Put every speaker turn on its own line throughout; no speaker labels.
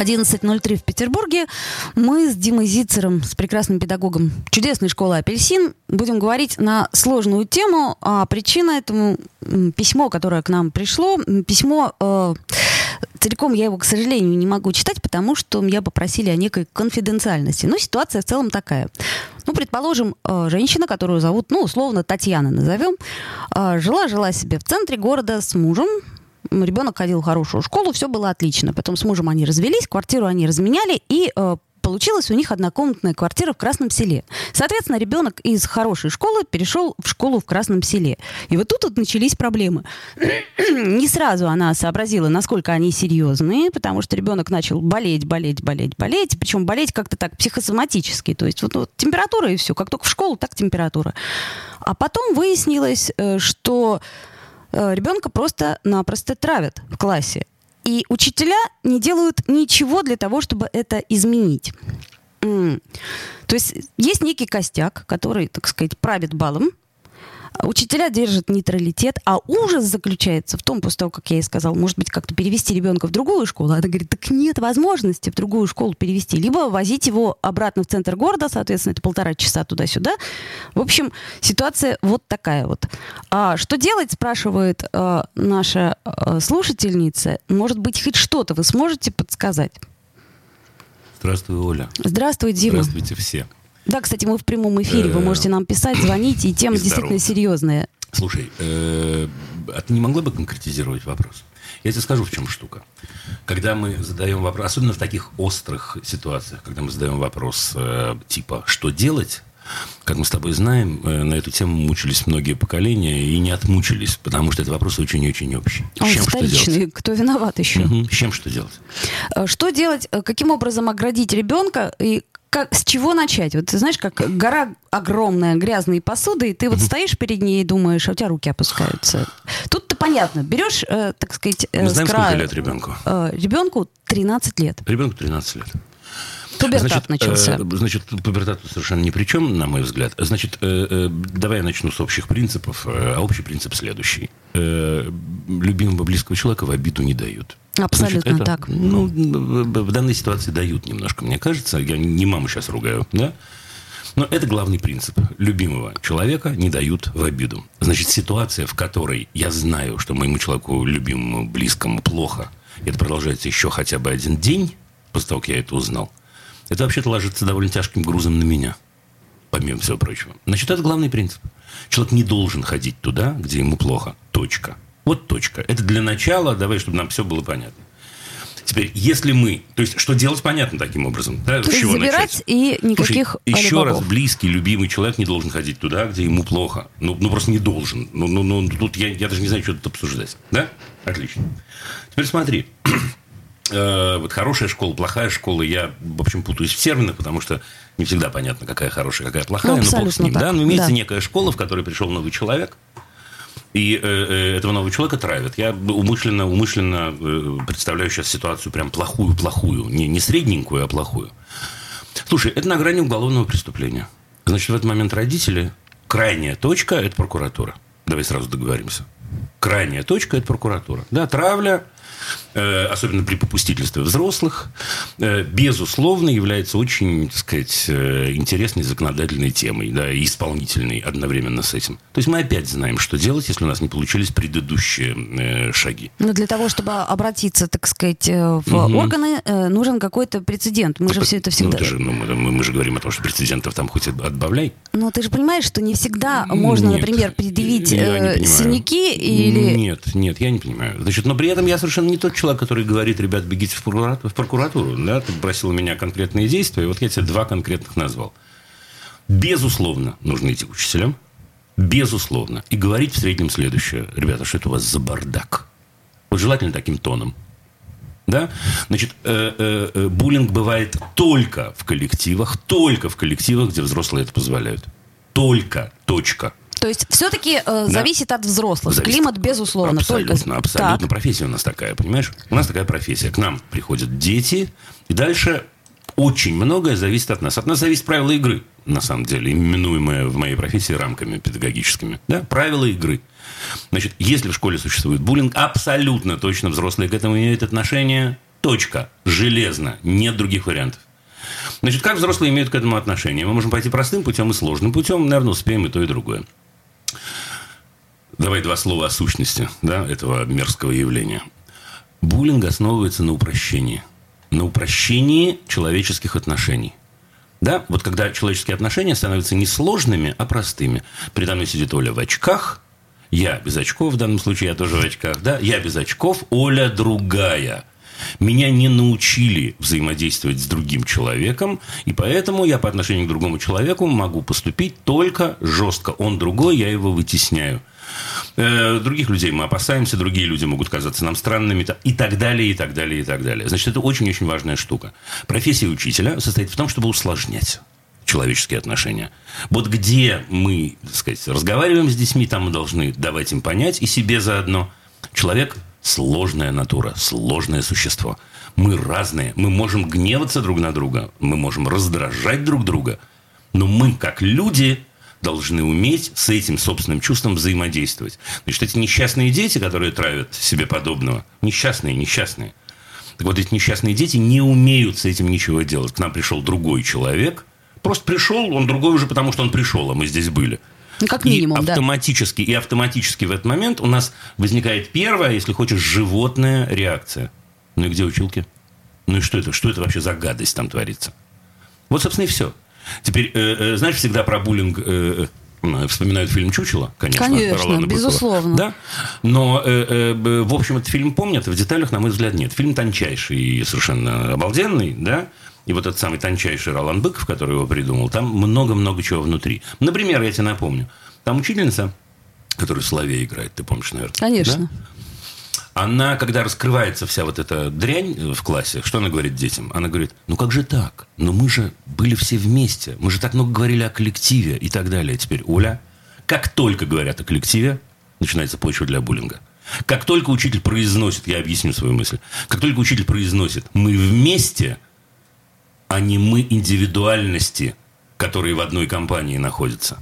11.03 в Петербурге. Мы с Димой Зицером, с прекрасным педагогом чудесной школы «Апельсин», будем говорить на сложную тему. А причина этому письмо, которое к нам пришло. Письмо... Э, целиком я его, к сожалению, не могу читать, потому что меня попросили о некой конфиденциальности. Но ситуация в целом такая. Ну, предположим, э, женщина, которую зовут, ну, условно, Татьяна назовем, э, жила-жила себе в центре города с мужем, ребенок ходил в хорошую школу, все было отлично. Потом с мужем они развелись, квартиру они разменяли, и э, получилась у них однокомнатная квартира в Красном селе. Соответственно, ребенок из хорошей школы перешел в школу в Красном селе. И вот тут вот начались проблемы. Не сразу она сообразила, насколько они серьезные, потому что ребенок начал болеть, болеть, болеть, болеть. Причем болеть как-то так психосоматически. То есть вот, вот температура и все. Как только в школу, так температура. А потом выяснилось, э, что ребенка просто-напросто травят в классе. И учителя не делают ничего для того, чтобы это изменить. То есть есть некий костяк, который, так сказать, правит балом, Учителя держат нейтралитет, а ужас заключается в том, после того, как я ей сказала, может быть, как-то перевести ребенка в другую школу. Она говорит, так нет возможности в другую школу перевести. Либо возить его обратно в центр города, соответственно, это полтора часа туда-сюда. В общем, ситуация вот такая вот. А что делать, спрашивает э, наша э, слушательница. Может быть, хоть что-то вы сможете подсказать?
Здравствуй, Оля.
Здравствуй, Дима.
Здравствуйте все.
Да, кстати, мы в прямом эфире. Вы можете нам писать, звонить, и тема действительно серьезная.
Слушай, э, а ты не могла бы конкретизировать вопрос? Я тебе скажу, в чем штука. Когда мы задаем вопрос, особенно в таких острых ситуациях, когда мы задаем вопрос э, типа «что делать?», как мы с тобой знаем, э, на эту тему мучились многие поколения и не отмучились, потому что это вопрос очень-очень общий.
Он чем вторичный. Кто виноват еще?
Угу. С чем что делать?
Что делать? Каким образом оградить ребенка и как, с чего начать? Вот ты знаешь, как гора огромная грязной посуды, и ты вот стоишь перед ней и думаешь, а у тебя руки опускаются. Тут-то понятно. Берешь, э, так сказать,
э, Мы знаем, края, сколько лет ребенку?
Э, ребенку 13 лет.
Ребенку 13 лет.
Пубертат значит, начался.
Э, значит, пубертат совершенно ни при чем, на мой взгляд. Значит, э, э, давай я начну с общих принципов. Э, а общий принцип следующий. Э, любимого близкого человека в обиду не дают.
Абсолютно
Значит, это,
так.
Ну, в данной ситуации дают немножко, мне кажется. Я не маму сейчас ругаю, да? Но это главный принцип. Любимого человека не дают в обиду. Значит, ситуация, в которой я знаю, что моему человеку, любимому, близкому плохо, это продолжается еще хотя бы один день, после того, как я это узнал, это вообще-то ложится довольно тяжким грузом на меня, помимо всего прочего. Значит, это главный принцип. Человек не должен ходить туда, где ему плохо. Точка. Вот точка. Это для начала, давай, чтобы нам все было понятно. Теперь, если мы... То есть, что делать, понятно таким образом. Да?
То с чего забирать начать? и никаких
Слушай, еще раз, близкий, любимый человек не должен ходить туда, где ему плохо. Ну, ну просто не должен. Ну, ну, ну тут я, я даже не знаю, что тут обсуждать. Да? Отлично. Теперь смотри. Э, вот хорошая школа, плохая школа, я, в общем, путаюсь в терминах, потому что не всегда понятно, какая хорошая, какая плохая, ну, но бог с ним. Так. Да? Но имеется да. некая школа, в которой пришел новый человек, и э, э, этого нового человека травят. Я умышленно, умышленно э, представляю сейчас ситуацию прям плохую-плохую. Не, не средненькую, а плохую. Слушай, это на грани уголовного преступления. Значит, в этот момент родители... Крайняя точка – это прокуратура. Давай сразу договоримся. Крайняя точка – это прокуратура. Да, травля, особенно при попустительстве взрослых, э, безусловно, является очень, так сказать, э, интересной законодательной темой, да, и исполнительной одновременно с этим. То есть мы опять знаем, что делать, если у нас не получились предыдущие шаги.
Но для того, чтобы обратиться, так сказать, в угу. органы, нужен какой-то прецедент. Мы так, же все это всегда...
Ну, же, ну, мы, мы же говорим о том, что прецедентов там хоть отбавляй.
Но ты же понимаешь, что не всегда можно, нет, например, предъявить синяки или...
Нет, нет, я не понимаю. Значит, но при этом я совершенно не тот человек, который говорит, ребят, бегите в прокуратуру. В прокуратуру да? Ты просил меня конкретные действия, и вот я тебе два конкретных назвал. Безусловно, нужно идти к учителям. Безусловно. И говорить в среднем следующее. Ребята, что это у вас за бардак? Вот желательно таким тоном. Да? Значит, э, э, э, буллинг бывает только в коллективах, только в коллективах, где взрослые это позволяют. Только, точка.
То есть все-таки э, да. зависит от взрослых.
Зависит.
Климат, безусловно.
Абсолютно,
только...
абсолютно.
Так.
Профессия у нас такая, понимаешь? У нас такая профессия. К нам приходят дети, и дальше очень многое зависит от нас. От нас зависит правила игры, на самом деле, именуемые в моей профессии рамками педагогическими. Да? Правила игры. Значит, если в школе существует буллинг, абсолютно точно взрослые к этому имеют отношение. Точка. Железно. Нет других вариантов. Значит, как взрослые имеют к этому отношение? Мы можем пойти простым путем и сложным путем. Наверное, успеем и то, и другое. Давай два слова о сущности да, этого мерзкого явления. Буллинг основывается на упрощении. На упрощении человеческих отношений. Да, вот когда человеческие отношения становятся не сложными, а простыми. Передо мной сидит Оля в очках, я без очков, в данном случае я тоже в очках, да, я без очков, Оля другая. Меня не научили взаимодействовать с другим человеком, и поэтому я по отношению к другому человеку могу поступить только жестко. Он другой, я его вытесняю. Э, других людей мы опасаемся, другие люди могут казаться нам странными и так далее, и так далее, и так далее. Значит, это очень-очень важная штука. Профессия учителя состоит в том, чтобы усложнять человеческие отношения. Вот где мы, так сказать, разговариваем с детьми, там мы должны давать им понять и себе заодно. Человек – сложная натура, сложное существо. Мы разные, мы можем гневаться друг на друга, мы можем раздражать друг друга, но мы, как люди, должны уметь с этим собственным чувством взаимодействовать. Значит, эти несчастные дети, которые травят себе подобного, несчастные, несчастные. Так вот, эти несчастные дети не умеют с этим ничего делать. К нам пришел другой человек, просто пришел, он другой уже потому, что он пришел, а мы здесь были.
Ну, как минимум,
и автоматически,
да.
И автоматически в этот момент у нас возникает первая, если хочешь, животная реакция. Ну и где училки? Ну и что это? Что это вообще за гадость там творится? Вот, собственно, и все. Теперь, э, э, знаешь, всегда про буллинг э, э, вспоминают фильм «Чучело», конечно.
Конечно, безусловно.
Да? Но, э, э, в общем, этот фильм помнят, в деталях, на мой взгляд, нет. Фильм тончайший и совершенно обалденный, да? И вот этот самый тончайший Ролан Быков, который его придумал, там много-много чего внутри. Например, я тебе напомню, там учительница, которая Соловей играет, ты помнишь, наверное?
Конечно.
Да? Она, когда раскрывается вся вот эта дрянь в классе, что она говорит детям? Она говорит, ну как же так? Ну мы же были все вместе. Мы же так много говорили о коллективе и так далее. Теперь, Оля, как только говорят о коллективе, начинается почва для буллинга. Как только учитель произносит, я объясню свою мысль, как только учитель произносит «мы вместе», а не «мы индивидуальности», которые в одной компании находятся.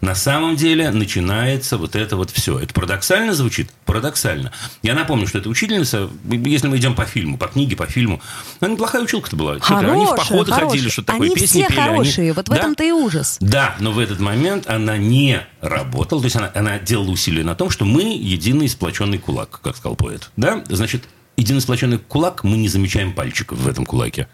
На самом деле начинается вот это вот все. Это парадоксально звучит? Парадоксально. Я напомню, что эта учительница, если мы идем по фильму, по книге, по фильму, она неплохая училка-то была.
Хорошая,
они в походы
хорошая.
ходили, что такое,
они
песни
все
пели.
хорошие,
они...
вот в
да?
этом-то и ужас.
Да, но в этот момент она не работала, то есть она, она делала усилия на том, что мы единый сплоченный кулак, как сказал поэт. Да? Значит, единый сплоченный кулак, мы не замечаем пальчиков в этом кулаке.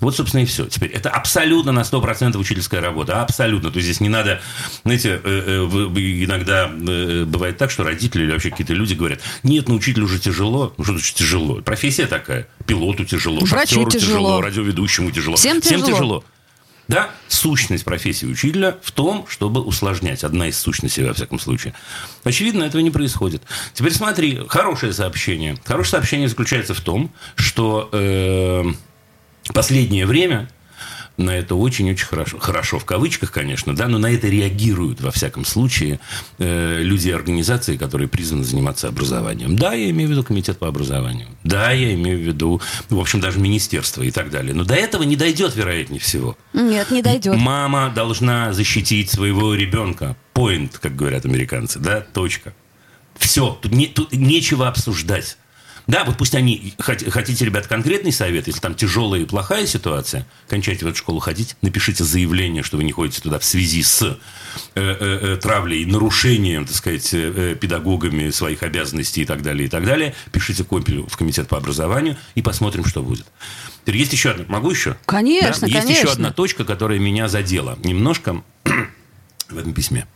Вот, собственно, и все. Теперь это абсолютно на 100% учительская работа. Абсолютно. То есть здесь не надо... Знаете, э, э, иногда э, бывает так, что родители или вообще какие-то люди говорят, нет, ну учителю уже тяжело. Ну что значит тяжело? Профессия такая. Пилоту тяжело,
Врачу
шахтеру тяжело.
тяжело,
радиоведущему тяжело.
Всем тяжело.
Всем тяжело. Да, сущность профессии учителя в том, чтобы усложнять. Одна из сущностей, во всяком случае. Очевидно, этого не происходит. Теперь смотри, хорошее сообщение. Хорошее сообщение заключается в том, что... Э, последнее время на это очень-очень хорошо. Хорошо в кавычках, конечно, да, но на это реагируют, во всяком случае, э, люди и организации, которые призваны заниматься образованием. Да, я имею в виду комитет по образованию. Да, я имею в виду, в общем, даже министерство и так далее. Но до этого не дойдет, вероятнее всего.
Нет, не дойдет.
Мама должна защитить своего ребенка. Point, как говорят американцы, да, точка. Все, тут, не, тут нечего обсуждать. Да, вот пусть они, хотите, ребят, конкретный совет, если там тяжелая и плохая ситуация, кончайте в эту школу ходить, напишите заявление, что вы не ходите туда в связи с э, э, э, травлей, нарушением, так сказать, э, педагогами своих обязанностей и так далее, и так далее. Пишите копию в комитет по образованию и посмотрим, что будет. Теперь есть еще одна, могу еще?
Конечно,
да? Есть
конечно.
еще одна точка, которая меня задела немножко в этом письме.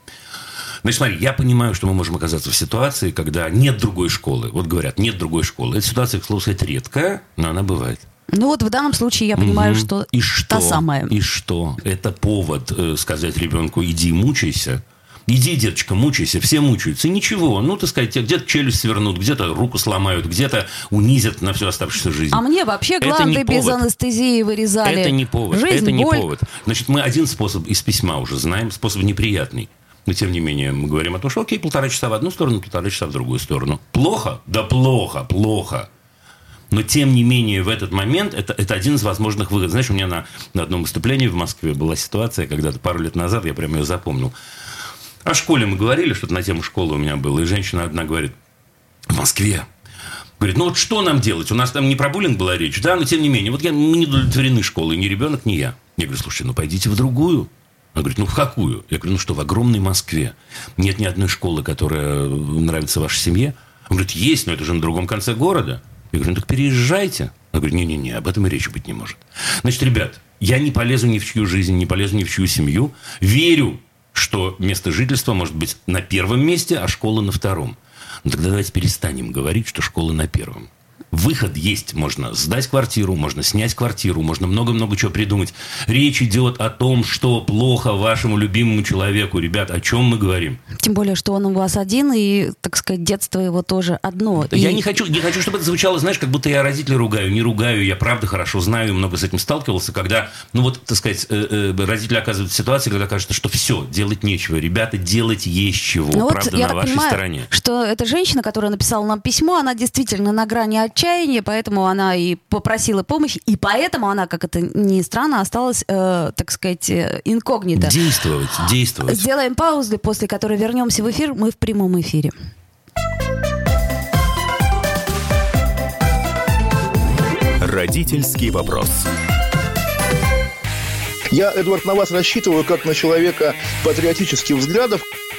Значит, смотри, я понимаю, что мы можем оказаться в ситуации, когда нет другой школы. Вот говорят, нет другой школы. Эта ситуация, к слову сказать, редкая, но она бывает.
Ну вот в данном случае я понимаю,
Мгм.
что
и что?
та самая.
И что? Это повод э, сказать ребенку, иди мучайся. Иди, деточка, мучайся, все мучаются. И ничего, ну, так сказать, тебе где-то челюсть свернут, где-то руку сломают, где-то унизят на всю оставшуюся жизнь.
А мне вообще главное без анестезии вырезали.
Это не повод.
Жизнь,
это не
боль.
повод. Значит, мы один способ из письма уже знаем, способ неприятный. Но, тем не менее, мы говорим о том, что окей, полтора часа в одну сторону, полтора часа в другую сторону. Плохо? Да плохо, плохо. Но, тем не менее, в этот момент это, это один из возможных выходов. Знаешь, у меня на, на одном выступлении в Москве была ситуация, когда-то пару лет назад, я прямо ее запомнил. О школе мы говорили, что-то на тему школы у меня было. И женщина одна говорит, в Москве Говорит, ну вот что нам делать? У нас там не про буллинг была речь, да, но тем не менее, вот я, мы не удовлетворены школой, ни ребенок, ни я. Я говорю, слушайте, ну пойдите в другую. Она говорит, ну в какую? Я говорю, ну что, в огромной Москве нет ни одной школы, которая нравится вашей семье? Он говорит, есть, но это же на другом конце города. Я говорю, ну так переезжайте. Она говорит, не-не-не, об этом и речи быть не может. Значит, ребят, я не полезу ни в чью жизнь, не полезу ни в чью семью. Верю, что место жительства может быть на первом месте, а школа на втором. Ну тогда давайте перестанем говорить, что школа на первом. Выход есть. Можно сдать квартиру, можно снять квартиру, можно много-много чего придумать. Речь идет о том, что плохо вашему любимому человеку. Ребят, о чем мы говорим?
Тем более, что он у вас один, и, так сказать, детство его тоже одно.
Я
и...
не хочу, не хочу, чтобы это звучало, знаешь, как будто я родителей ругаю. Не ругаю, я правда хорошо знаю, много с этим сталкивался, когда, ну вот, так сказать, э, э, родители оказываются в ситуации, когда кажется, что все, делать нечего. Ребята, делать есть чего. Ну, правда, вот, на вашей
понимаю,
стороне.
Что эта женщина, которая написала нам письмо, она действительно на грани отчаяния, поэтому она и попросила помощи, и поэтому она, как это ни странно, осталась, э, так сказать, э, инкогнито.
Действовать, действовать.
Сделаем паузу, после которой вернемся в эфир. Мы в прямом эфире.
Родительский вопрос.
Я, Эдвард, на вас рассчитываю как на человека патриотических взглядов.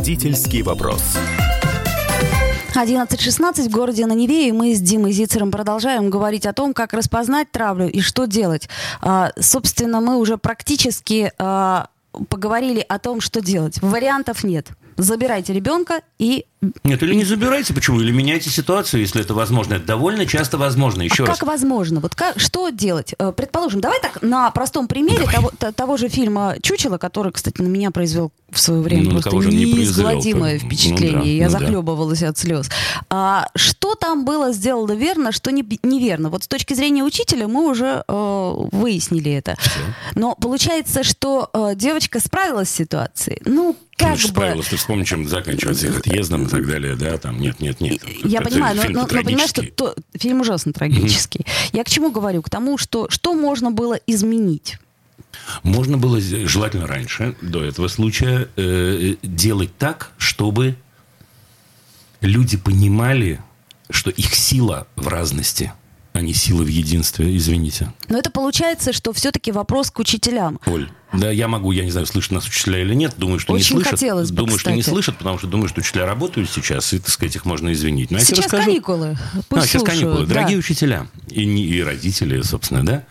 Родительский вопрос.
11.16 в городе на Неве, и мы с Димой Зицером продолжаем говорить о том, как распознать травлю и что делать. А, собственно, мы уже практически а, поговорили о том, что делать. Вариантов нет забирайте ребенка и...
Нет, или не забирайте, почему? Или меняйте ситуацию, если это возможно. Это довольно часто возможно. Еще
а
раз.
как возможно? Вот как, что делать? Э, предположим, давай так на простом примере того, того же фильма «Чучело», который, кстати, на меня произвел в свое время ну, просто неизгладимое не впечатление. Ну, да, Я ну, захлебывалась да. от слез. А, что там было сделано верно, что не, неверно? Вот с точки зрения учителя мы уже э, выяснили это. Все. Но получается, что э, девочка справилась с ситуацией. Ну, как
ну, бы... Справилась, ты вспомни, чем заканчивается их отъездом так далее, да, там, нет, нет, нет.
Я это понимаю, но, но, но понимаешь, что то, фильм ужасно трагический. Mm-hmm. Я к чему говорю? К тому, что что можно было изменить?
Можно было, желательно раньше, до этого случая, э, делать так, чтобы люди понимали, что их сила в разности – а не сила в единстве, извините.
Но это получается, что все-таки вопрос к учителям.
Оль, да, я могу, я не знаю, слышат нас учителя или нет, думаю, что
Очень
не слышат.
хотелось бы,
Думаю,
кстати.
что не слышат, потому что думаю, что учителя работают сейчас, и, так сказать, их можно извинить.
Но сейчас расскажу... каникулы,
Пусть а, сейчас каникулы. Да. Дорогие учителя и, и родители, собственно, да,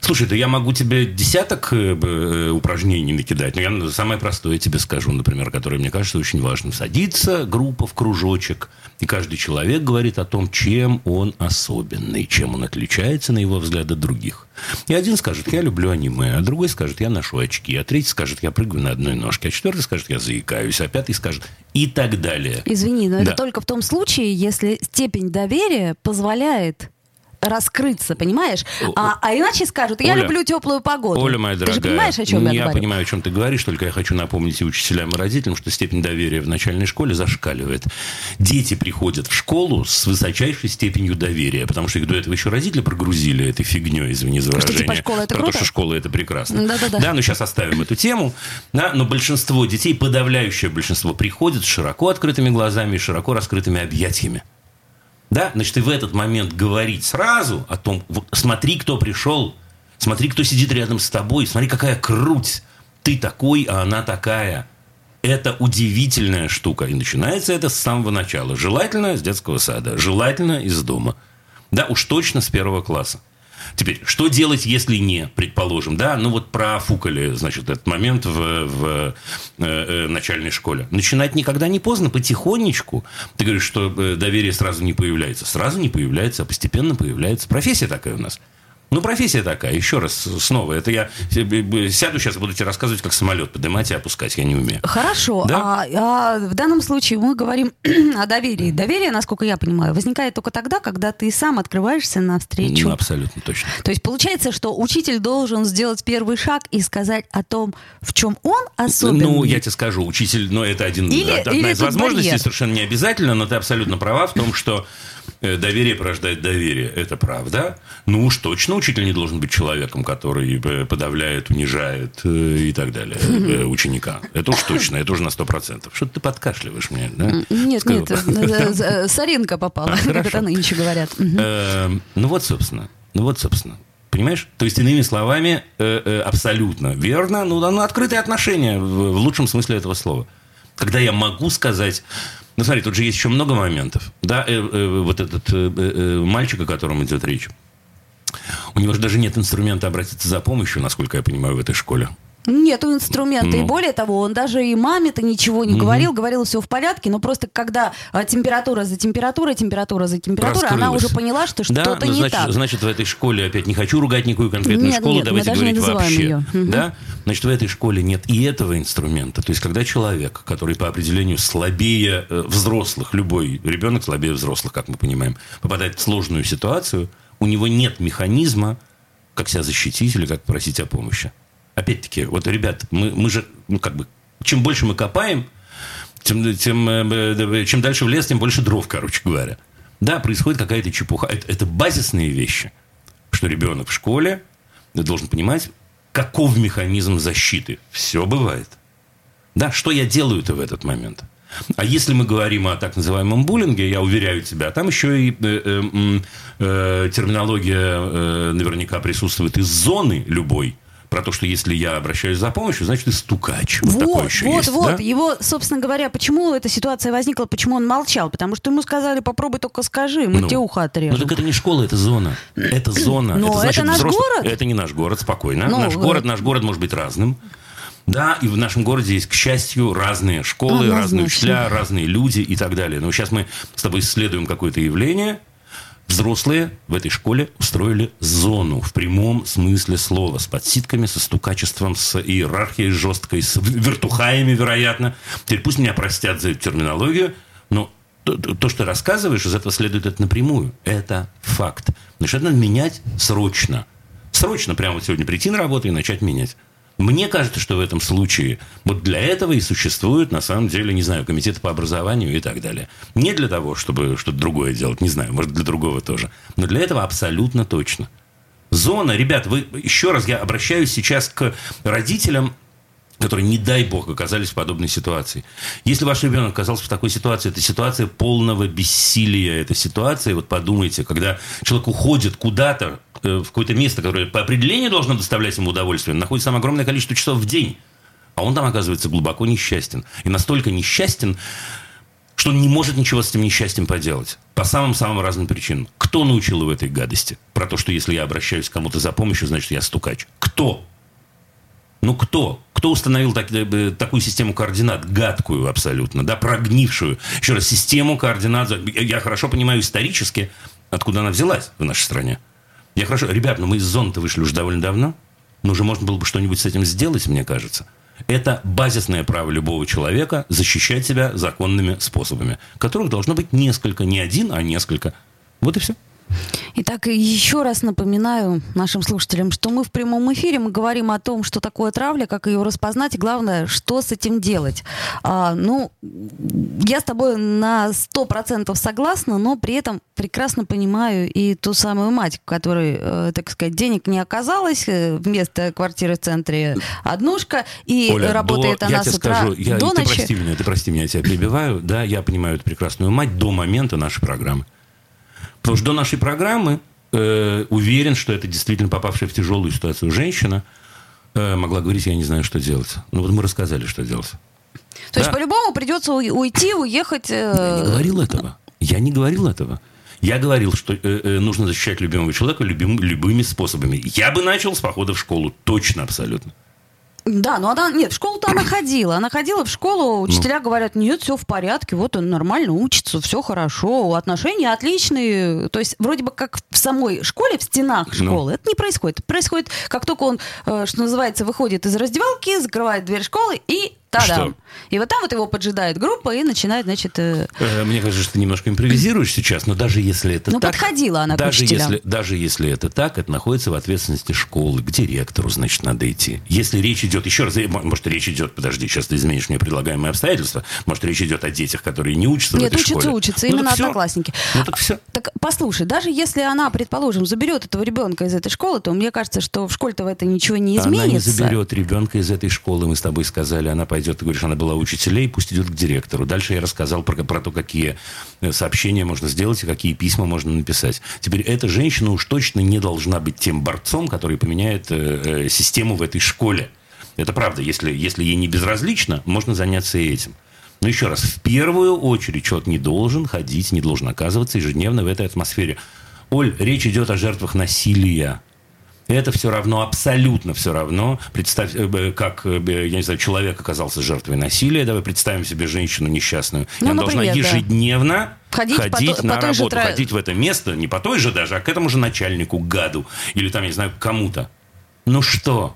Слушай, да я могу тебе десяток э, э, упражнений накидать, но я самое простое тебе скажу, например, которое мне кажется очень важным. Садится группа в кружочек, и каждый человек говорит о том, чем он особенный, чем он отличается, на его взгляд, от других. И один скажет, я люблю аниме, а другой скажет, я ношу очки, а третий скажет, я прыгаю на одной ножке, а четвертый скажет, я заикаюсь, а пятый скажет и так далее.
Извини, но да. это только в том случае, если степень доверия позволяет раскрыться, понимаешь? А, а иначе скажут, я Оля, люблю теплую погоду.
Оля, моя дорогая,
ты же понимаешь, о чем я,
я
говорю?
понимаю, о чем ты говоришь, только я хочу напомнить и учителям, и родителям, что степень доверия в начальной школе зашкаливает. Дети приходят в школу с высочайшей степенью доверия, потому что их до этого еще родители прогрузили этой фигней, извини за выражение.
Что, типа, школа это
про
круто?
то, что школа это прекрасно.
Да-да-да.
Да, но сейчас оставим эту тему. Да, но большинство детей, подавляющее большинство, приходят с широко открытыми глазами и широко раскрытыми объятиями. Да, значит, и в этот момент говорить сразу о том, смотри, кто пришел, смотри, кто сидит рядом с тобой, смотри, какая круть, ты такой, а она такая. Это удивительная штука. И начинается это с самого начала. Желательно с детского сада, желательно из дома. Да, уж точно с первого класса. Теперь, что делать, если не, предположим, да? Ну вот профукали, значит, этот момент в, в э, э, начальной школе. Начинать никогда не поздно, потихонечку. Ты говоришь, что э, доверие сразу не появляется. Сразу не появляется, а постепенно появляется. Профессия такая у нас. Ну, профессия такая, еще раз, снова, это я сяду сейчас, буду тебе рассказывать, как самолет поднимать и опускать, я не умею.
Хорошо, да? а, а в данном случае мы говорим о доверии. Доверие, насколько я понимаю, возникает только тогда, когда ты сам открываешься навстречу.
Ну, абсолютно точно.
То есть получается, что учитель должен сделать первый шаг и сказать о том, в чем он особенный.
Ну, я тебе скажу, учитель, ну, это один, или, одна или из возможностей, барьер. совершенно не обязательно, но ты абсолютно права в том, что Э, доверие порождает доверие. Это правда. Ну уж точно учитель не должен быть человеком, который э, подавляет, унижает э, и так далее ученика. Это уж точно, это уже на сто процентов. Что ты подкашливаешь мне, да?
Нет, нет, соринка попала, а, как это нынче говорят.
Эм, ну вот, собственно, ну вот, собственно. Понимаешь? То есть, иными словами, абсолютно верно. Ну, ну, открытые отношения в лучшем смысле этого слова. Когда я могу сказать, ну, смотри, тут же есть еще много моментов. Да, э, э, вот этот э, э, мальчик, о котором идет речь, у него же даже нет инструмента обратиться за помощью, насколько я понимаю, в этой школе.
Нету инструмента. Ну. И более того, он даже и маме-то ничего не угу. говорил, говорил все в порядке, но просто когда а, температура за температурой, темперура за температурой, она уже поняла, что да? что-то ну,
не
значит,
так. Значит, в этой школе, опять не хочу ругать никакую конкретную нет, школу, нет, давайте говорить вообще. Ее. Да? Значит, в этой школе нет и этого инструмента. То есть, когда человек, который по определению слабее э, взрослых, любой ребенок слабее взрослых, как мы понимаем, попадает в сложную ситуацию, у него нет механизма, как себя защитить или как просить о помощи опять-таки, вот, ребят, мы, мы же, ну, как бы, чем больше мы копаем, тем, тем, э, чем дальше в лес, тем больше дров, короче говоря. Да, происходит какая-то чепуха. Это, это базисные вещи, что ребенок в школе должен понимать, каков механизм защиты. Все бывает. Да, что я делаю-то в этот момент? А если мы говорим о так называемом буллинге, я уверяю тебя, там еще и э, э, э, терминология э, наверняка присутствует из зоны любой про то, что если я обращаюсь за помощью, значит, ты стукач. Вот, вот такое еще
вот,
есть,
вот.
Да?
Его, собственно говоря, почему эта ситуация возникла, почему он молчал? Потому что ему сказали, попробуй только скажи, мы ну, тебе ухо отрежем.
Ну, так это не школа, это зона. Это зона.
Но это, значит, это наш взрослый... город?
Это не наш город, спокойно. Ну, наш город, наш город может быть разным. Да, и в нашем городе есть, к счастью, разные школы, а, разные учителя, разные люди и так далее. Но сейчас мы с тобой исследуем какое-то явление, Взрослые в этой школе устроили зону в прямом смысле слова. С подсидками, со стукачеством, с иерархией жесткой, с вертухаями, вероятно. Теперь пусть меня простят за эту терминологию, но то, то, что рассказываешь, из этого следует это напрямую. Это факт. Значит, это надо менять срочно. Срочно прямо сегодня прийти на работу и начать менять. Мне кажется, что в этом случае вот для этого и существует, на самом деле, не знаю, комитет по образованию и так далее. Не для того, чтобы что-то другое делать, не знаю, может, для другого тоже. Но для этого абсолютно точно. Зона, ребят, вы, еще раз я обращаюсь сейчас к родителям, которые, не дай бог, оказались в подобной ситуации. Если ваш ребенок оказался в такой ситуации, это ситуация полного бессилия. Это ситуация, вот подумайте, когда человек уходит куда-то, э, в какое-то место, которое по определению должно доставлять ему удовольствие, находится там огромное количество часов в день. А он там оказывается глубоко несчастен. И настолько несчастен, что он не может ничего с этим несчастьем поделать. По самым-самым разным причинам. Кто научил его этой гадости? Про то, что если я обращаюсь к кому-то за помощью, значит, я стукач. Кто? Ну кто? Кто установил так, э, такую систему координат, гадкую абсолютно, да, прогнившую? Еще раз, систему координат, я хорошо понимаю исторически, откуда она взялась в нашей стране. Я хорошо, ребят, ну мы из зоны-то вышли уже довольно давно, но уже можно было бы что-нибудь с этим сделать, мне кажется. Это базисное право любого человека защищать себя законными способами, которых должно быть несколько, не один, а несколько. Вот и все.
Итак, еще раз напоминаю нашим слушателям, что мы в прямом эфире, мы говорим о том, что такое травля, как ее распознать, и главное, что с этим делать. А, ну, я с тобой на сто процентов согласна, но при этом прекрасно понимаю и ту самую мать, которой, э, так сказать, денег не оказалось, э, вместо квартиры в центре однушка, и Оля, работает
до,
она
я
с утра
скажу, я,
до
ты
ночи.
прости меня, ты прости меня, я тебя перебиваю, да, я понимаю эту прекрасную мать до момента нашей программы. Потому что до нашей программы э, уверен, что это действительно попавшая в тяжелую ситуацию женщина э, могла говорить, я не знаю, что делать. Ну вот мы рассказали, что делать.
То да? есть по-любому придется уйти, уехать. Э...
Я не говорил этого. Я не говорил этого. Я говорил, что э, э, нужно защищать любимого человека любим, любыми способами. Я бы начал с похода в школу. Точно, абсолютно.
Да, но она, нет, в школу-то она ходила. Она ходила в школу, учителя говорят, нет, все в порядке, вот он нормально учится, все хорошо, отношения отличные. То есть вроде бы как в самой школе, в стенах школы, это не происходит. Это происходит, как только он, э, что называется, выходит из раздевалки, закрывает дверь школы и Та-дам. И вот там вот его поджидает группа и начинает, значит... Э...
Э, мне кажется, что ты немножко импровизируешь сейчас, но даже если это
ну,
так...
подходила она
даже
к учителям.
Если, даже если это так, это находится в ответственности школы. К директору, значит, надо идти. Если речь идет... Еще раз, может, речь идет... Подожди, сейчас ты изменишь мне предлагаемые обстоятельства. Может, речь идет о детях, которые не учатся
Нет,
в этой
учатся,
школе.
учатся.
Ну,
Именно одноклассники.
Ну, так все.
Так послушай, даже если она, предположим, заберет этого ребенка из этой школы, то мне кажется, что в школе-то в это ничего не изменится.
Она не заберет ребенка из этой школы, мы с тобой сказали. Она пойдет, ты говоришь, она была учителей, пусть идет к директору. Дальше я рассказал про, про то, какие э, сообщения можно сделать и какие письма можно написать. Теперь эта женщина уж точно не должна быть тем борцом, который поменяет э, э, систему в этой школе. Это правда. Если, если ей не безразлично, можно заняться этим. Но еще раз, в первую очередь человек не должен ходить, не должен оказываться ежедневно в этой атмосфере. Оль, речь идет о жертвах насилия. Это все равно, абсолютно все равно. Представь, э, как, э, я не знаю, человек оказался жертвой насилия. Давай представим себе женщину несчастную.
Ну,
и она
например,
должна
да.
ежедневно
Ходить
ходить,
по по
на
же
работу,
тра-
ходить в это место, не по той же даже, а к этому же начальнику, гаду. Или там, я не знаю, кому-то. Ну что?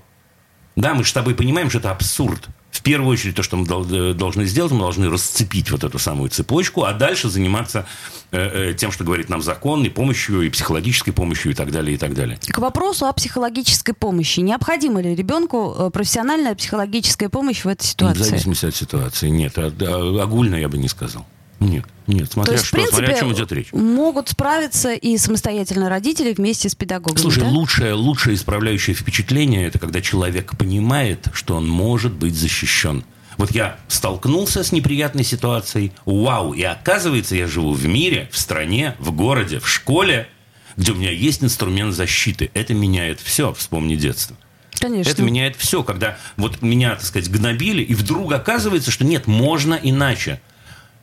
Да, мы же с тобой понимаем, что это абсурд. В первую очередь, то, что мы э, должны сделать, мы должны расцепить вот эту самую цепочку, а дальше заниматься э, э, тем, что говорит нам закон, и помощью, и психологической помощью, и так далее, и так далее.
К вопросу о психологической помощи. Необходима ли ребенку профессиональная психологическая помощь в этой
В
ситуации?
зависимости от ситуации. Нет, а- а- огульно я бы не сказал. Нет, нет,
То
смотря
есть, в
что, смотря
принципе,
о чем идет речь.
могут справиться и самостоятельно родители вместе с педагогами.
Слушай,
да?
лучшее, лучшее исправляющее впечатление это когда человек понимает, что он может быть защищен. Вот я столкнулся с неприятной ситуацией, вау, и оказывается, я живу в мире, в стране, в городе, в школе, где у меня есть инструмент защиты. Это меняет все, вспомни детство.
Конечно.
Это меняет все, когда вот меня, так сказать, гнобили, и вдруг оказывается, что нет, можно иначе.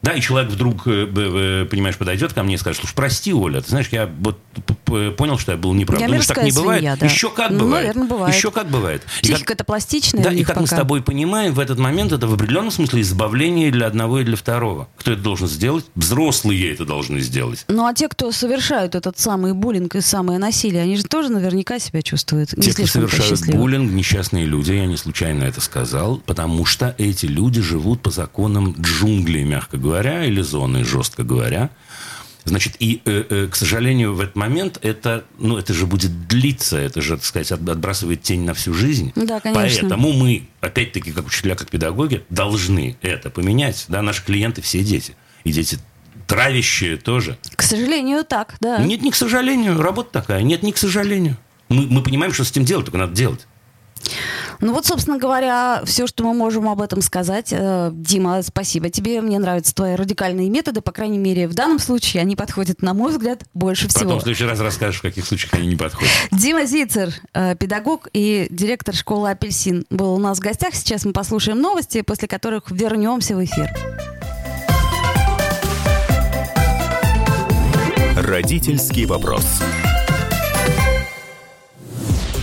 Да, и человек вдруг, э, э, понимаешь, подойдет ко мне и скажет, слушай, прости, Оля, ты знаешь, я вот понял, что я был неправ.
Я
Думаешь, так не бывает?
свинья, да.
Еще как
Ну,
бывает.
наверное, бывает.
Еще как бывает.
Психика-то пластичная
да, и как мы с
пока.
тобой понимаем, в этот момент это в определенном смысле избавление для одного и для второго. Кто это должен сделать? Взрослые это должны сделать.
Ну, а те, кто совершают этот самый буллинг и самое насилие, они же тоже наверняка себя чувствуют не
Те, кто совершают буллинг, несчастные люди, я не случайно это сказал, потому что эти люди живут по законам джунглей, мягко говоря, или зоны, жестко говоря. Значит, и, э, э, к сожалению, в этот момент это, ну, это же будет длиться, это же, так сказать, от- отбрасывает тень на всю жизнь.
Да, конечно.
Поэтому мы, опять-таки, как учителя, как педагоги, должны это поменять. Да, наши клиенты все дети. И дети травящие тоже.
К сожалению, так, да.
Нет, не к сожалению, работа такая. Нет, не к сожалению. Мы, мы понимаем, что с этим делать, только надо делать.
Ну вот, собственно говоря, все, что мы можем об этом сказать. Э, Дима, спасибо тебе. Мне нравятся твои радикальные методы. По крайней мере, в данном случае они подходят, на мой взгляд, больше
Потом
всего.
в следующий раз расскажешь, в каких случаях они не подходят.
Дима Зицер, э, педагог и директор школы «Апельсин», был у нас в гостях. Сейчас мы послушаем новости, после которых вернемся в эфир.
Родительский вопрос.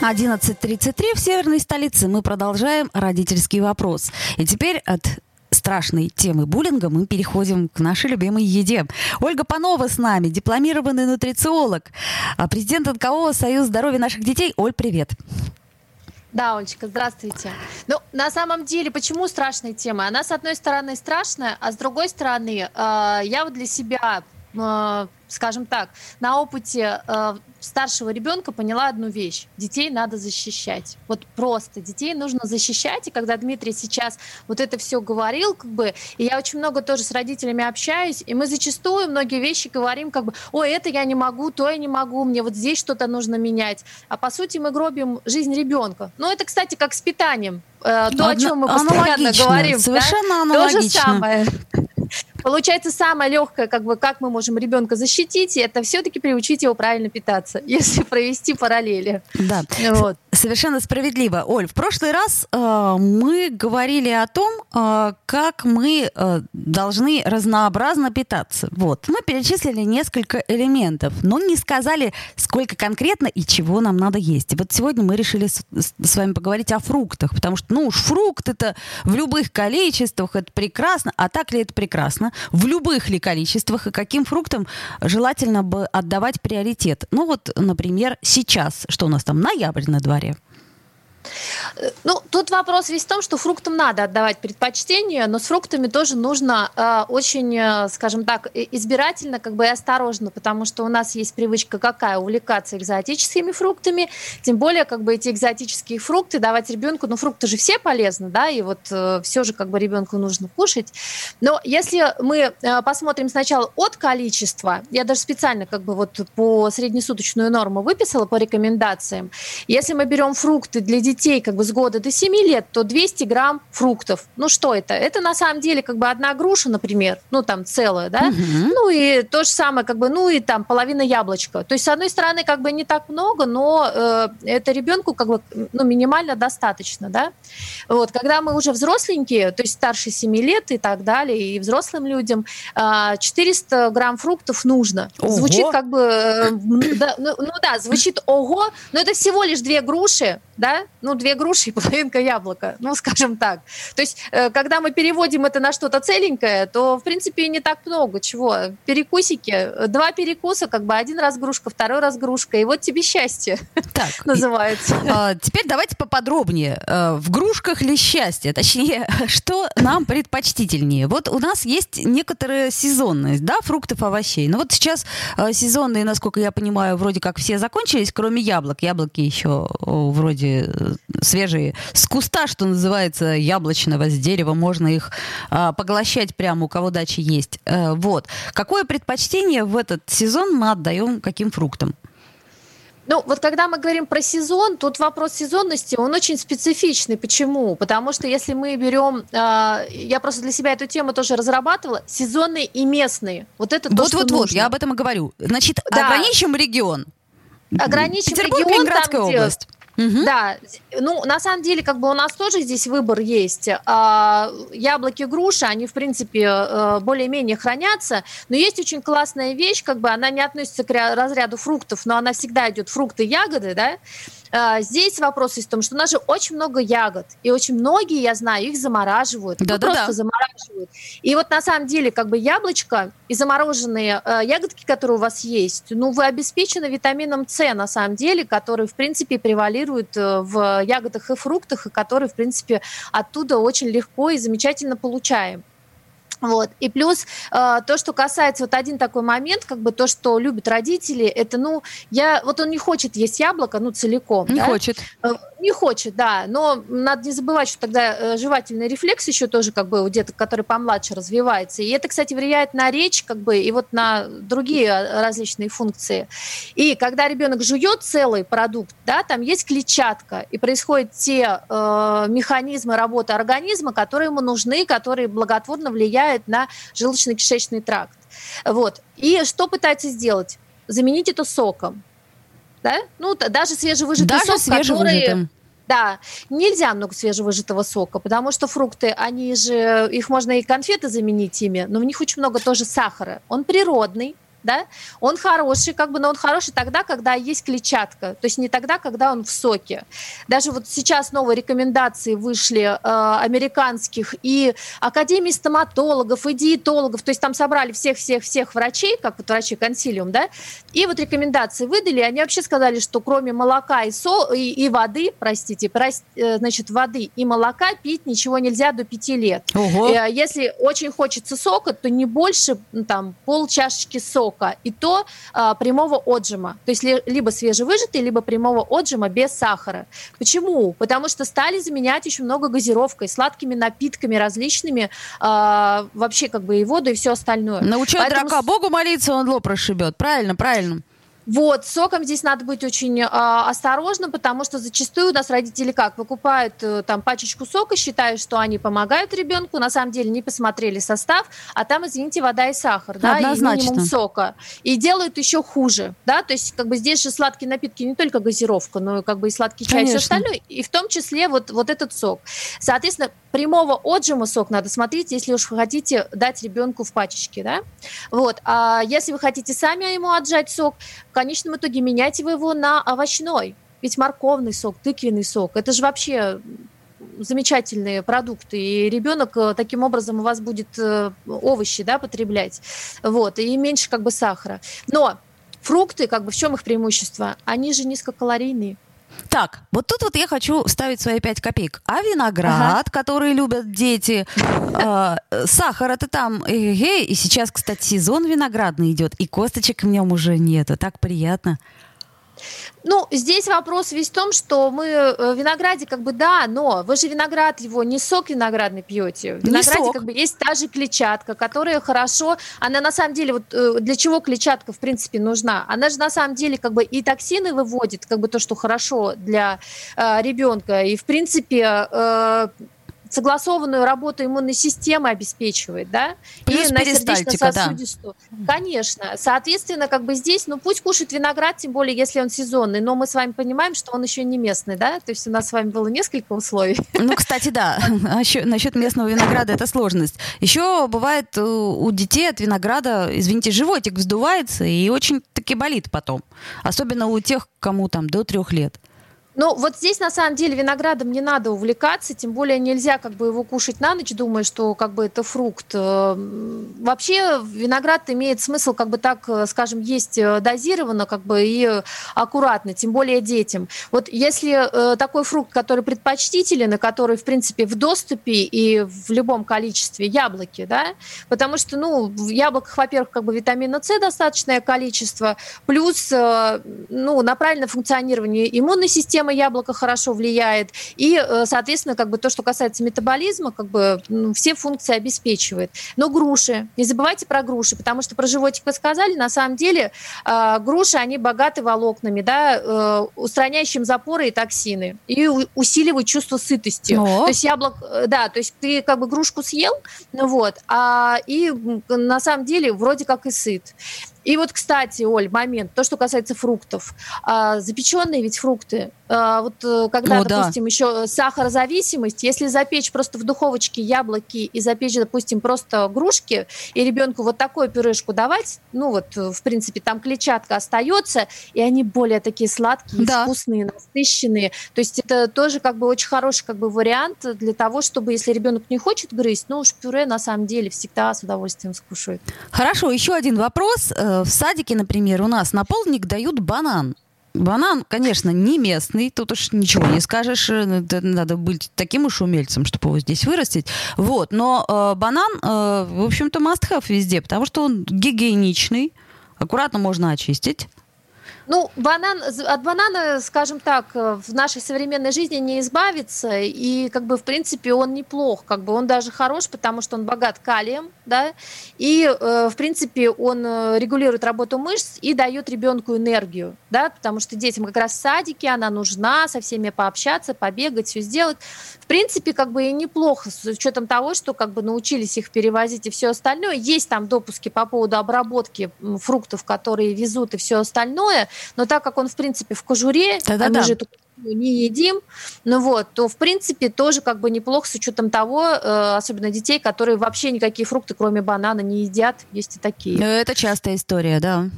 11.33 в северной столице. Мы продолжаем родительский вопрос. И теперь от страшной темы буллинга мы переходим к нашей любимой еде. Ольга Панова с нами, дипломированный нутрициолог, а президент НКО «Союз здоровья наших детей». Оль, привет.
Да, Олечка, здравствуйте. Ну, на самом деле, почему страшная тема? Она, с одной стороны, страшная, а с другой стороны, э, я вот для себя э, скажем так, на опыте э, старшего ребенка поняла одну вещь. Детей надо защищать. Вот просто детей нужно защищать. И когда Дмитрий сейчас вот это все говорил, как бы, и я очень много тоже с родителями общаюсь, и мы зачастую многие вещи говорим, как бы, ой, это я не могу, то я не могу, мне вот здесь что-то нужно менять. А по сути мы гробим жизнь ребенка. Ну, это, кстати, как с питанием. Э, то, о чем мы постоянно говорим.
Совершенно
да?
аналогично.
То же самое. Получается, самое легкое, как бы, как мы можем ребенка защитить, это все-таки приучить его правильно питаться, если провести параллели.
Да. Вот. Совершенно справедливо. Оль, в прошлый раз э, мы говорили о том, э, как мы э, должны разнообразно питаться. Вот. Мы перечислили несколько элементов, но не сказали, сколько конкретно и чего нам надо есть. И вот сегодня мы решили с, с вами поговорить о фруктах, потому что, ну уж фрукт это в любых количествах, это прекрасно. А так ли это прекрасно? В любых ли количествах и каким фруктам желательно бы отдавать приоритет? Ну вот, например, сейчас, что у нас там, ноябрь на дворе.
Ну, тут вопрос весь в том, что фруктам надо отдавать предпочтение, но с фруктами тоже нужно э, очень, э, скажем так, избирательно, как бы и осторожно, потому что у нас есть привычка какая? Увлекаться экзотическими фруктами, тем более, как бы эти экзотические фрукты давать ребенку, ну, фрукты же все полезны, да, и вот э, все же как бы ребенку нужно кушать. Но если мы э, посмотрим сначала от количества, я даже специально как бы вот по среднесуточную норму выписала по рекомендациям, если мы берем фрукты для детей, детей как бы с года до 7 лет, то 200 грамм фруктов. Ну что это? Это на самом деле как бы одна груша, например, ну там целая, да? Угу. Ну и то же самое, как бы, ну и там половина яблочка. То есть с одной стороны как бы не так много, но э, это ребенку как бы ну, минимально достаточно, да? Вот, когда мы уже взросленькие, то есть старше 7 лет и так далее, и взрослым людям, 400 а, грамм фруктов нужно. Ого. Звучит как бы, э, да, ну, ну да, звучит ого, но это всего лишь две груши, да, ну, две груши и половинка яблока, ну, скажем так. То есть, э, когда мы переводим это на что-то целенькое, то, в принципе, не так много чего. Перекусики, два перекуса, как бы один раз грушка, второй раз грушка, и вот тебе счастье так, называется.
А, теперь давайте поподробнее. Э, в грушках ли счастье? Точнее, что нам предпочтительнее? Вот у нас есть некоторая сезонность, да, фруктов, овощей. Но вот сейчас э, сезонные, насколько я понимаю, вроде как все закончились, кроме яблок. Яблоки еще вроде свежие, с куста, что называется, яблочного, с дерева, можно их а, поглощать прямо, у кого дачи есть. А, вот. Какое предпочтение в этот сезон мы отдаем каким фруктам?
Ну, вот когда мы говорим про сезон, тут вопрос сезонности, он очень специфичный. Почему? Потому что если мы берем, э, я просто для себя эту тему тоже разрабатывала, сезонные и местные. Вот это то, вот,
что Вот, вот, я об этом и говорю. Значит, да. ограничим регион.
Ограничим Петербург, регион,
Ленинградская там, область.
Угу. Да, ну на самом деле как бы у нас тоже здесь выбор есть. А, яблоки, груши, они в принципе э, более-менее хранятся, но есть очень классная вещь, как бы она не относится к разряду фруктов, но она всегда идет фрукты, ягоды, да. А, здесь вопрос есть в том, что у нас же очень много ягод, и очень многие, я знаю, их замораживают, да, ну, да, просто да. замораживают. И вот на самом деле как бы яблочко и замороженные э, ягодки, которые у вас есть, ну вы обеспечены витамином С на самом деле, который в принципе превалирует э, в ягодах и фруктах, и который в принципе оттуда очень легко и замечательно получаем. Вот. И плюс э, то, что касается вот один такой момент, как бы то, что любят родители, это, ну, я, вот он не хочет есть яблоко, ну, целиком.
Не да? хочет.
Не хочет, да, но надо не забывать, что тогда э, жевательный рефлекс еще тоже как бы у деток, который помладше развивается. И это, кстати, влияет на речь, как бы, и вот на другие э, различные функции. И когда ребенок жует целый продукт, да, там есть клетчатка, и происходят те э, механизмы работы организма, которые ему нужны, которые благотворно влияют на желудочно-кишечный тракт. Вот. И что пытается сделать? Заменить это соком да? Ну, даже свежевыжатый даже сок, свежевыжатым. который... Да, нельзя много свежевыжатого сока, потому что фрукты, они же, их можно и конфеты заменить ими, но в них очень много тоже сахара. Он природный, да, он хороший, как бы, но он хороший тогда, когда есть клетчатка, то есть не тогда, когда он в соке. Даже вот сейчас новые рекомендации вышли э, американских и Академии стоматологов, и диетологов, то есть там собрали всех-всех-всех врачей, как вот врачи консилиум, да, и вот рекомендации выдали, они вообще сказали, что кроме молока и, со, и, и воды, простите, прост, э, значит, воды и молока пить ничего нельзя до 5 лет. Ого. Э, если очень хочется сока, то не больше, ну, там, пол чашечки сока, сока, и то а, прямого отжима. То есть ли, либо свежевыжатый, либо прямого отжима без сахара. Почему? Потому что стали заменять очень много газировкой, сладкими напитками различными, а, вообще как бы и воду, и все остальное.
Научай Поэтому... дурака Богу молиться, он лоб расшибет. Правильно, правильно.
Вот, соком здесь надо быть очень э, осторожным, потому что зачастую у нас родители как, покупают э, там пачечку сока, считают, что они помогают ребенку, на самом деле не посмотрели состав, а там, извините, вода и сахар, да,
Однозначно.
и минимум сока. И делают еще хуже, да, то есть как бы здесь же сладкие напитки не только газировка, но и как бы и сладкий чай, Конечно. и все остальное, и в том числе вот, вот этот сок. Соответственно, прямого отжима сок надо смотреть, если уж вы хотите дать ребенку в пачечке, да, вот. А если вы хотите сами ему отжать сок, конечном итоге меняйте вы его на овощной. Ведь морковный сок, тыквенный сок, это же вообще замечательные продукты, и ребенок э, таким образом у вас будет э, овощи да, потреблять, вот, и меньше как бы сахара. Но фрукты, как бы в чем их преимущество? Они же низкокалорийные.
Так, вот тут вот я хочу вставить свои пять копеек. А виноград, ага. который любят дети, э, сахар это там, э, и сейчас, кстати, сезон виноградный идет, и косточек в нем уже нету, так приятно.
Ну, здесь вопрос весь в том, что мы э, в винограде как бы да, но вы же виноград его не сок виноградный пьете. В винограде как бы есть та же клетчатка, которая хорошо, она на самом деле вот э, для чего клетчатка в принципе нужна? Она же на самом деле как бы и токсины выводит, как бы то, что хорошо для э, ребенка, и в принципе э, согласованную работу иммунной системы обеспечивает, да,
Плюс
и
на сердечно-сосудистую.
Да. Конечно. Соответственно, как бы здесь, ну пусть кушает виноград, тем более, если он сезонный, но мы с вами понимаем, что он еще не местный, да, то есть у нас с вами было несколько условий.
Ну, кстати, да, насчет местного винограда это сложность. Еще бывает у детей от винограда, извините, животик вздувается и очень-таки болит потом. Особенно у тех, кому там до трех лет.
Ну, вот здесь, на самом деле, виноградом не надо увлекаться, тем более нельзя как бы его кушать на ночь, думая, что как бы это фрукт. Э, вообще виноград имеет смысл как бы так, э, скажем, есть э, дозированно как бы и аккуратно, тем более детям. Вот если такой фрукт, который предпочтителен, и который, в принципе, в доступе и в любом количестве, яблоки, да, потому что, ну, в яблоках, во-первых, как бы витамина С достаточное количество, плюс, ну, на правильное функционирование иммунной системы, система яблока хорошо влияет. И, э, соответственно, как бы то, что касается метаболизма, как бы ну, все функции обеспечивает. Но груши, не забывайте про груши, потому что про животик вы сказали, на самом деле э, груши, они богаты волокнами, да, э, устраняющим запоры и токсины, и усиливают чувство сытости. О. То есть яблок, да, то есть ты как бы грушку съел, ну вот, а и на самом деле вроде как и сыт. И вот, кстати, Оль, момент, то, что касается фруктов. А, запеченные ведь фрукты, а, вот э, когда, О, допустим, да. еще сахарозависимость, если запечь просто в духовочке яблоки и запечь, допустим, просто грушки, и ребенку вот такую пюрешку давать, ну вот, в принципе, там клетчатка остается, и они более такие сладкие, да. вкусные, насыщенные. То есть это тоже как бы очень хороший как бы вариант для того, чтобы, если ребенок не хочет грызть, ну уж пюре на самом деле всегда с удовольствием скушает.
Хорошо, еще один вопрос. Э, в садике, например, у нас на полник дают банан. Банан, конечно, не местный, тут уж ничего не скажешь, э, надо быть таким уж умельцем, чтобы его здесь вырастить. Вот, но э, банан, э, в общем-то, must have везде, потому что он гигиеничный, аккуратно можно очистить.
Ну, банан, от банана, скажем так, э, в нашей современной жизни не избавиться, и как бы в принципе он неплох, как бы он даже хорош, потому что он богат калием, да, и э, в принципе он э, регулирует работу мышц и дает ребенку энергию, да, потому что детям как раз в садике она нужна, со всеми пообщаться, побегать, все сделать. В принципе, как бы и неплохо, с учетом того, что как бы научились их перевозить и все остальное. Есть там допуски по поводу обработки фруктов, которые везут и все остальное, но так как он, в принципе, в кожуре,
Да-да-да.
а мы же эту не едим, ну вот, то в принципе тоже как бы неплохо с учетом того, э, особенно детей, которые вообще никакие фрукты, кроме банана, не едят, есть и такие.
Это частая история, да.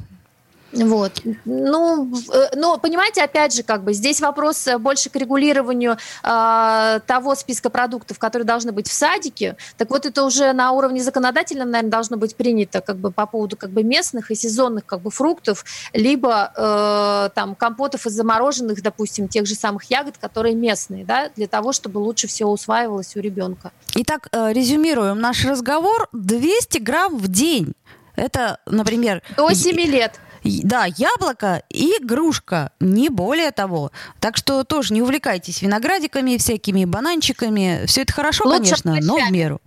Вот. Ну, э, но понимаете, опять же, как бы здесь вопрос э, больше к регулированию э, того списка продуктов, которые должны быть в садике. Так вот, это уже на уровне законодательном, наверное, должно быть принято как бы по поводу как бы местных и сезонных как бы фруктов, либо э, там компотов из замороженных, допустим, тех же самых ягод, которые местные, да, для того, чтобы лучше все усваивалось у ребенка.
Итак, э, резюмируем наш разговор. 200 грамм в день Это, например...
До 7 лет.
Да, яблоко и грушка, не более того. Так что тоже не увлекайтесь виноградиками, всякими бананчиками. Все это хорошо,
Лучше
конечно, но в меру.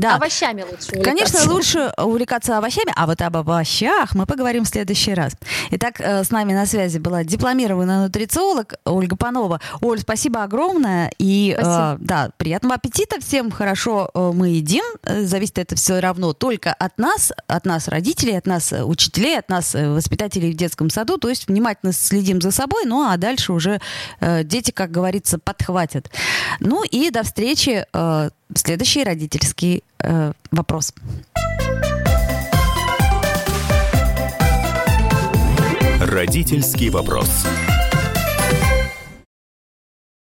Да.
Овощами лучше
Конечно,
увлекаться.
лучше увлекаться овощами, а вот об овощах мы поговорим в следующий раз. Итак, э, с нами на связи была дипломированная нутрициолог Ольга Панова. Оль, спасибо огромное. И
Спасибо.
э, да, приятного аппетита всем. Хорошо э, мы едим. Э, Зависит это все равно только от нас, от нас родителей, от нас э, учителей, от нас э, воспитателей в детском саду. То есть внимательно следим за собой, ну а дальше уже э, дети, как говорится, подхватят. Ну и до встречи. э, Следующий родительский э, вопрос.
Родительский вопрос.